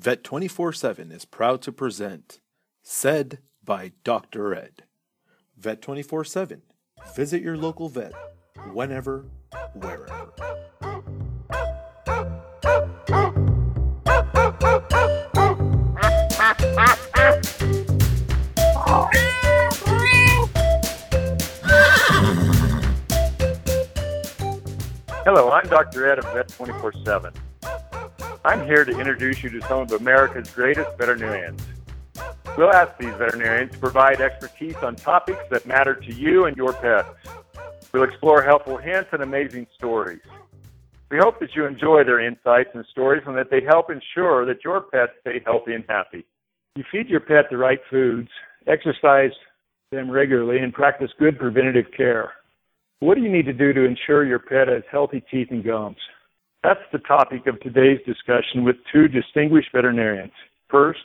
Vet 24 7 is proud to present Said by Dr. Ed. Vet 24 7. Visit your local vet whenever, wherever. Hello, I'm Dr. Ed of Vet 24 7. I'm here to introduce you to some of America's greatest veterinarians. We'll ask these veterinarians to provide expertise on topics that matter to you and your pets. We'll explore helpful hints and amazing stories. We hope that you enjoy their insights and stories and that they help ensure that your pets stay healthy and happy. You feed your pet the right foods, exercise them regularly, and practice good preventative care. What do you need to do to ensure your pet has healthy teeth and gums? That's the topic of today's discussion with two distinguished veterinarians. First,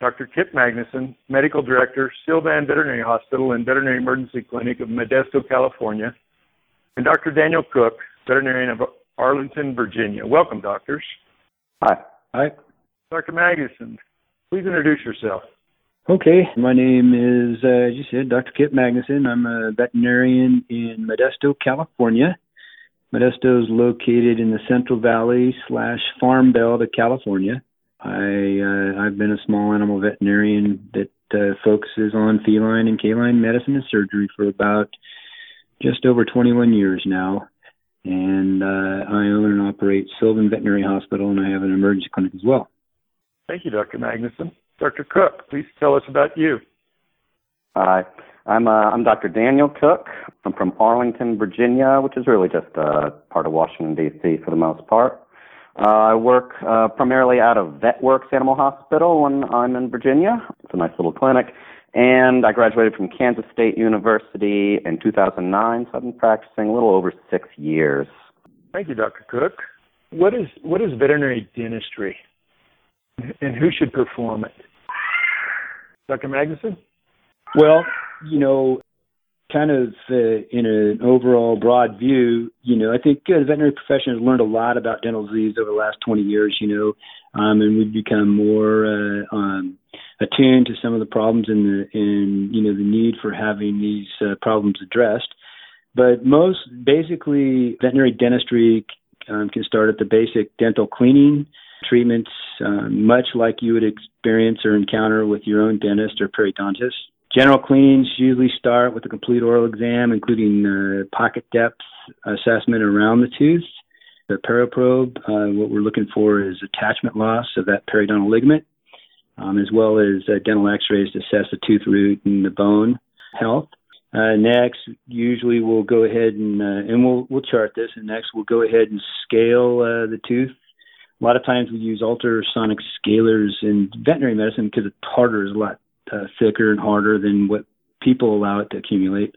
Dr. Kipp Magnussen, Medical Director, Sylvan Veterinary Hospital and Veterinary Emergency Clinic of Modesto, California, and Dr. Daniel Cook, veterinarian of Arlington, Virginia. Welcome, doctors. Hi. Hi. Dr. Magnussen, please introduce yourself. Okay, my name is, uh, as you said, Dr. Kipp Magnussen. I'm a veterinarian in Modesto, California. Modesto is located in the Central Valley slash Farm Belt of California. I uh, I've been a small animal veterinarian that uh, focuses on feline and canine medicine and surgery for about just over 21 years now. And uh, I own and operate Sylvan Veterinary Hospital, and I have an emergency clinic as well. Thank you, Dr. Magnussen. Dr. Cook, please tell us about you. Hi. I'm uh, I'm Dr. Daniel Cook. I'm from Arlington, Virginia, which is really just uh, part of Washington D.C. for the most part. Uh, I work uh, primarily out of VetWorks Animal Hospital when I'm in Virginia. It's a nice little clinic. And I graduated from Kansas State University in 2009, so I've been practicing a little over six years. Thank you, Dr. Cook. What is what is veterinary dentistry, and who should perform it? Dr. Magnussen. Well, you know, kind of uh, in an overall broad view, you know, I think uh, the veterinary profession has learned a lot about dental disease over the last 20 years, you know, um, and we've become more uh, um, attuned to some of the problems and the, and, you know, the need for having these uh, problems addressed. But most basically, veterinary dentistry um, can start at the basic dental cleaning treatments, um, much like you would experience or encounter with your own dentist or periodontist. General cleanings usually start with a complete oral exam, including uh, pocket depth assessment around the tooth. The perio probe, uh, what we're looking for is attachment loss of that periodontal ligament, um, as well as uh, dental x-rays to assess the tooth root and the bone health. Uh, next, usually we'll go ahead and uh, and we'll we'll chart this. And next, we'll go ahead and scale uh, the tooth. A lot of times we use ultrasonic scalers in veterinary medicine because the tartar is a lot uh, thicker and harder than what people allow it to accumulate.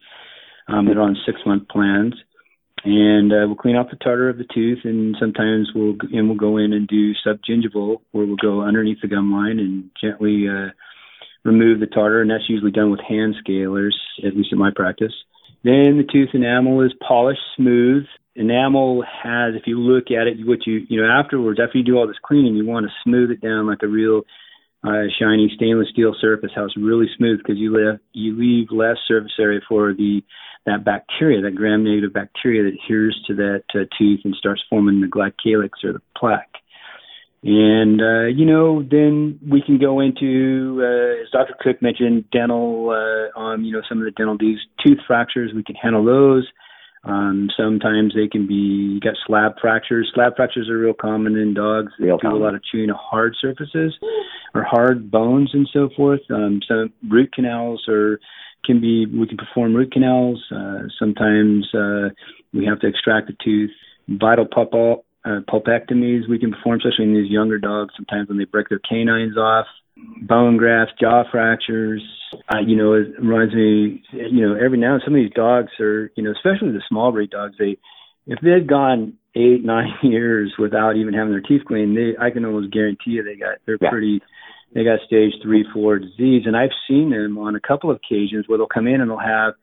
Um, they're on six month plans, and uh, we'll clean off the tartar of the tooth, and sometimes we'll and we'll go in and do subgingival, where we'll go underneath the gum line and gently uh, remove the tartar, and that's usually done with hand scalers, at least in my practice. Then the tooth enamel is polished smooth. Enamel has, if you look at it, what you you know afterwards, after you do all this cleaning, you want to smooth it down like a real uh, shiny stainless steel surface, how it's really smooth because you leave you leave less surface area for the that bacteria, that gram-negative bacteria that adheres to that uh, tooth and starts forming the glycalyx or the plaque. And uh, you know, then we can go into, uh, as Dr. Cook mentioned, dental. Uh, um, you know, some of the dental disease, tooth fractures. We can handle those. Um, sometimes they can be you got slab fractures. Slab fractures are real common in dogs. They Real do common. a lot of chewing of hard surfaces or hard bones and so forth. Um, some root canals or can be we can perform root canals. Uh, sometimes uh, we have to extract the tooth. Vital pulp uh, pulpectomies we can perform, especially in these younger dogs. Sometimes when they break their canines off, bone grafts, jaw fractures. Uh, you know, it reminds me. You know, every now and some of these dogs are, you know, especially the small breed dogs. They, if they've gone eight, nine years without even having their teeth cleaned, they, I can almost guarantee you they got they're Yeah. pretty. They got stage three, four disease, and I've seen them on a couple of occasions where they'll come in and they'll have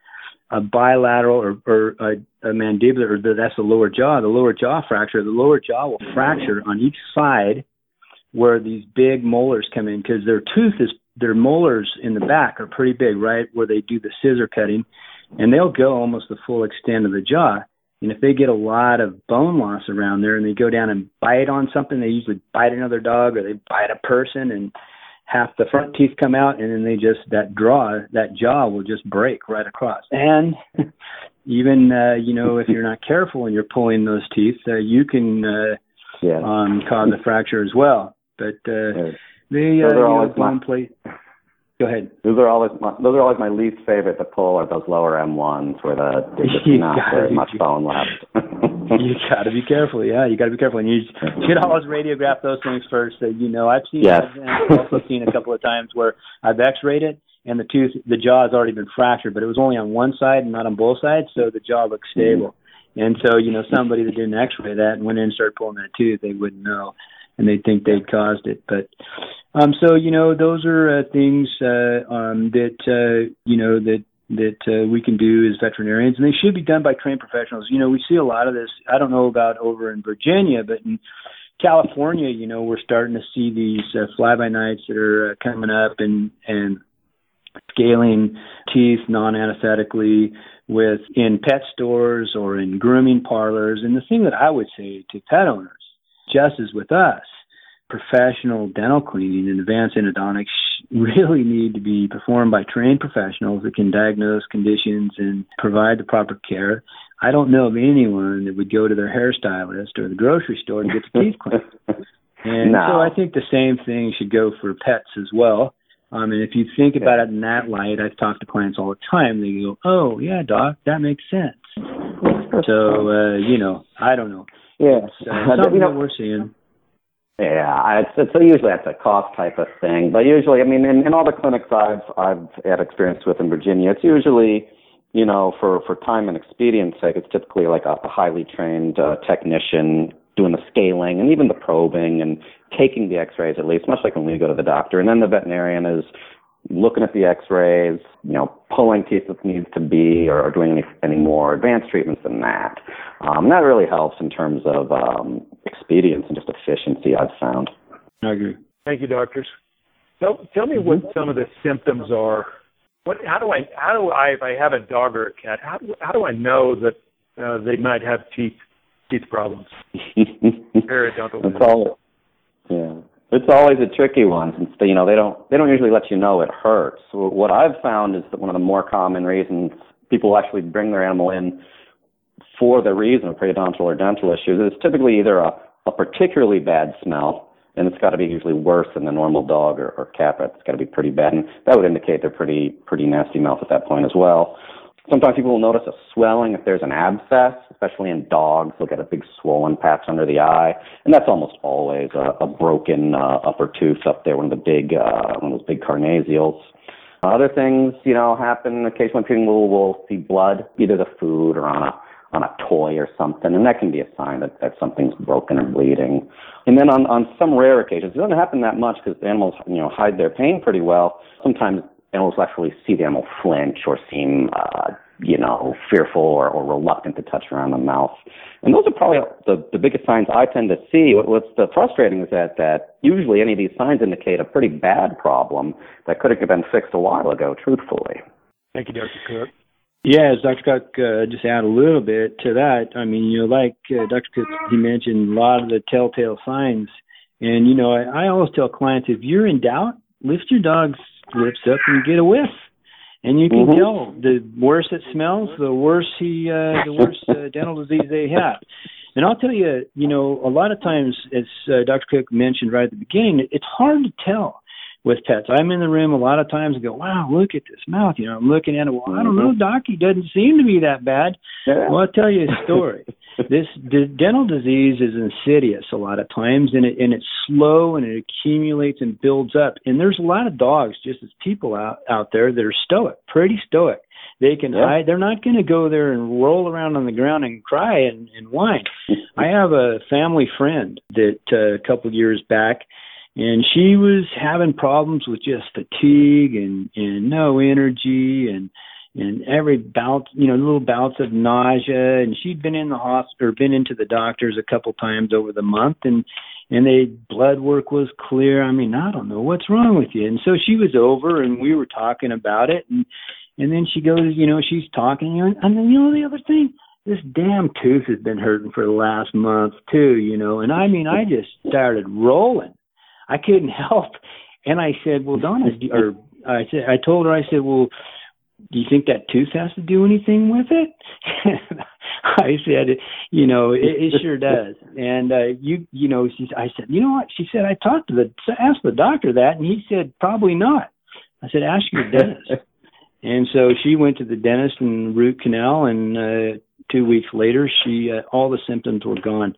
a bilateral or, or a, a mandibular, or the, that's the lower jaw, the lower jaw fracture. The lower jaw will fracture on each side where these big molars come in because their tooth is their molars in the back are pretty big, right? Where they do the scissor cutting, and they'll go almost the full extent of the jaw. And if they get a lot of bone loss around there and they go down and bite on something, they usually bite another dog or they bite a person and half the front teeth come out and then they just that draw that jaw will just break right across. And even uh, you know if you're not careful and you're pulling those teeth, uh, you can uh, Yeah. um, cause a fracture as well. But uh, Those uh, are you know, always my- bone plate. Go ahead. Those are always my, those are always my least favorite to pull are those lower M1s where the there's not very much bone left. you got to be careful. Yeah, you got to be careful, and you should always radiograph those things first. So you know, I've seen, Yes. I've also seen a couple of times where I've X-rayed it, and the tooth, the jaw has already been fractured, but it was only on one side and not on both sides, so the jaw looks stable. And so you know, somebody that didn't X-ray that and went in and started pulling that tooth, they wouldn't know, and they'd think they'd caused it. But um, so you know, those are uh, things uh, um, that uh, you know that that uh, we can do as veterinarians, and they should be done by trained professionals. You know, we see a lot of this. I don't know about over in Virginia, but in California, you know, we're starting to see these uh, fly by nights that are uh, coming up and and scaling teeth non-anesthetically with in pet stores or in grooming parlors. And the thing that I would say to pet owners, just as with us, professional dental cleaning and advanced endodontics really need to be performed by trained professionals that can diagnose conditions and provide the proper care. I don't know of anyone that would go to their hairstylist or the grocery store to get their teeth cleaned. And No. so I think the same thing should go for pets as well. Um, and if you think about it in that light, I've talked to clients all the time. They go, "Oh, yeah, doc, that makes sense." So uh, you know, I don't know. yeah. It's uh, something you know, that we're seeing. Yeah, it's, it's usually that's a cost type of thing, but usually, I mean, in, in all the clinics I've I've had experience with in Virginia, it's usually, you know, for for time and expedience sake, it's typically like a, a highly trained uh, technician doing the scaling and even the probing and taking the X-rays at least, much like when we go to the doctor, and then the veterinarian is looking at the X-rays, you know, pulling teeth if needs to be, or, or doing any, any more advanced treatments than that. Um, that really helps in terms of um, expedience and just efficiency. I've found. I agree. Thank you, doctors. Tell, tell me what some of the symptoms are. What, how do I, how do I, if I have a dog or a cat, how do, how do I know that uh, they might have teeth, teeth problems? Periodontal. it's all, yeah. It's always a tricky one since you know they don't they don't usually let you know it hurts. So what I've found is that one of the more common reasons people actually bring their animal in for the reason of periodontal or dental issues is typically either a, a particularly bad smell, and it's got to be usually worse than the normal dog or, or cat, it's got to be pretty bad, and that would indicate they're pretty pretty nasty mouth at that point as well. Sometimes people will notice a swelling if there's an abscess, especially in dogs. They'll get a big swollen patch under the eye, and that's almost always a, a broken uh, upper tooth up there, one of the big, uh, one of those big carnassials. Other things, you know, happen occasionally. People will see blood, either the food or on a on a toy or something, and that can be a sign that, that something's broken or bleeding. And then on, on some rare occasions, it doesn't happen that much because animals, you know, hide their pain pretty well. Sometimes animals will actually see the animal flinch or seem, uh, you know, fearful or, or reluctant to touch around the mouth. And those are probably the, the biggest signs I tend to see. What, what's the frustrating is that, that usually any of these signs indicate a pretty bad problem that could have been fixed a while ago, truthfully. Thank you, Dr. Cook. Yeah, as Dr. Cook uh, just add a little bit to that. I mean, you know, like uh, Dr. Cook, he mentioned a lot of the telltale signs. And, you know, I, I always tell clients if you're in doubt, lift your dog's lips up and get a whiff. And you can Mhm. tell the worse it smells, the worse he, uh, the worse uh, dental disease they have. And I'll tell you, you know, a lot of times, as uh, Dr. Cook mentioned right at the beginning, it's hard to tell with pets. I'm in the room a lot of times and go, wow, look at this mouth. You know, I'm looking at it. Well, I don't know, doc. He doesn't seem to be that bad. Yeah. Well, I'll tell you a story. this the dental disease is insidious a lot of times, and it and it's slow and it accumulates and builds up. And there's a lot of dogs, just as people out out there, that are stoic, pretty stoic. They can Yeah. hide. They're not going to go there and roll around on the ground and cry and, and whine. I have a family friend that uh, a couple of years back, and she was having problems with just fatigue and and no energy and and every bout, you know, little bouts of nausea. And she'd been in the hospital or been into the doctors a couple times over the month, and and they blood work was clear. I mean, I don't know what's wrong with you. And so she was over, and we were talking about it, and and then she goes, you know, she's talking, and then you know the other thing, this damn tooth has been hurting for the last month too, you know. And I mean, I just started rolling. I couldn't help, and I said, well, Donna, or I said, I told her, I said, well do you think that tooth has to do anything with it? I said, you know, it, it sure does. And uh, you, you know, she, I said, you know what? She said, I talked to the, asked the doctor that, and he said probably not. I said, ask your dentist. and so she went to the dentist and root canal, and uh, two weeks later, she uh, all the symptoms were gone.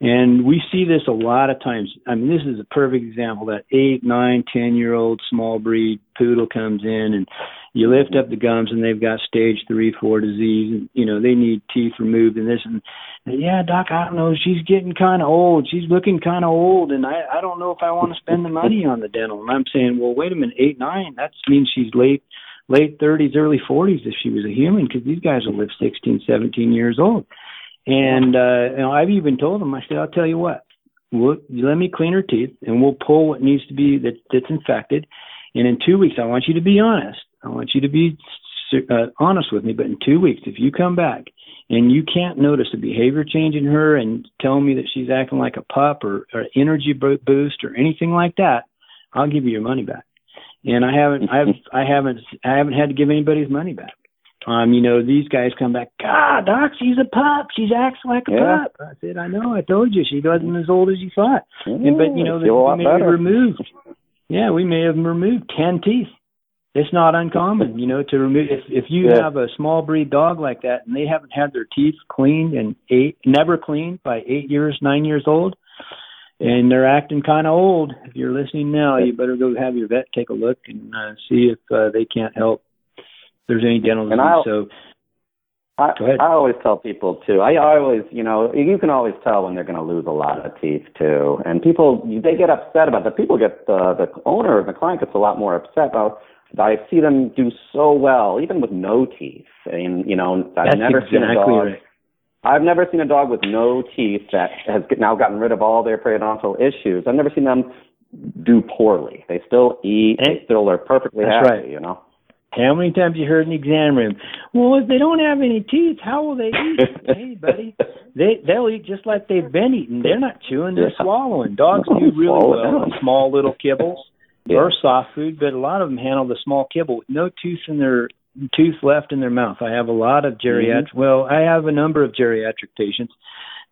And we see this a lot of times. I mean, this is a perfect example. That eight, nine, ten year old small breed poodle comes in, and you lift up the gums, and they've got stage three, four disease, and you know they need teeth removed and this and, and yeah, doc, I don't know. She's getting kind of old. She's looking kind of old, and I I don't know if I want to spend the money on the dental. And I'm saying, well, wait a minute, eight, nine. That means she's late late 30s, early 40s if she was a human, because these guys will live 16, 17 years old. And uh, you know, I've even told them, I said, I'll tell you what, we'll, let me clean her teeth, and we'll pull what needs to be that that's infected. And in two weeks, I want you to be honest. I want you to be uh, honest with me. But in two weeks, if you come back and you can't notice a behavior change in her and tell me that she's acting like a pup or, or energy boost or anything like that, I'll give you your money back and I haven't I've I haven't I haven't had to give anybody's money back. Um, you know, these guys come back, God, Doc, she's a pup. She acts like a yeah. pup. I said, I know, I told you, she wasn't as old as you thought. and but you know, the, we may have removed yeah, we may have removed ten teeth. It's not uncommon, you know, to remove if if you yeah. have a small breed dog like that and they haven't had their teeth cleaned and eight never cleaned by eight years, nine years old, and they're acting kind of old. If you're listening now, you better go have your vet take a look and uh, see if uh, they can't help. If there's any dental disease. So. I, I always tell people too. I always, you know, you can always tell when they're going to lose a lot of teeth too. And people, they get upset about that. People get the the owner, the client gets a lot more upset about. I see them do so well, even with no teeth. And you know, I've That's never exactly seen a dog. Right. I've never seen a dog with no teeth that has now gotten rid of all their periodontal issues. I've never seen them do poorly. They still eat. And, they still are perfectly happy. Right. You know. How many times you heard in the exam room? Well, if they don't have any teeth, how will they eat? hey, buddy, they they'll eat just like they've been eating. They're not chewing; they're yeah. swallowing. Dogs do really well on small little kibbles yeah. or soft food, but a lot of them handle the small kibble with no tooth in their tooth left in their mouth. I have a lot of geriatric. Mm-hmm. Well, I have a number of geriatric patients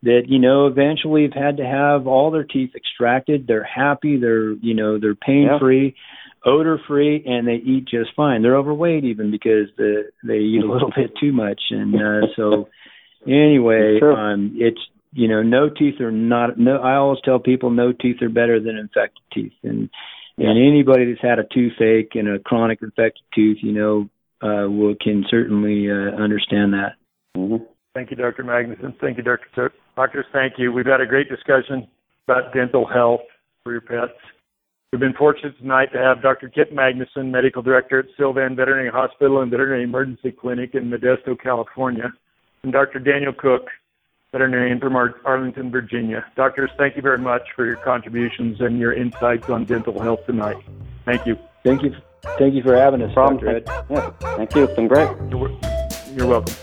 that you know eventually have had to have all their teeth extracted. They're happy. They're you know they're pain free, yeah. odor free, and they eat just fine. They're overweight even because the, they eat a little bit too much. And uh, so anyway, um, it's you know no teeth are not. No, I always tell people no teeth are better than infected teeth. And and anybody that's had a toothache and a chronic infected tooth, you know, uh, will can certainly uh, understand that. Mm-hmm. Thank you, Dr. Magnussen. Thank you, Dr. Doctors. Thank you. We've had a great discussion about dental health for your pets. We've been fortunate tonight to have Dr. Kit Magnussen, Medical Director at Sylvan Veterinary Hospital and Veterinary Emergency Clinic in Modesto, California, and Dr. Daniel Cook, veterinarian from Arlington, Virginia. Doctors, thank you very much for your contributions and your insights on dental health tonight. Thank you. Thank you. Thank you for having us, No Dr. Ed. Yeah, thank you. It's been great. You're, you're welcome.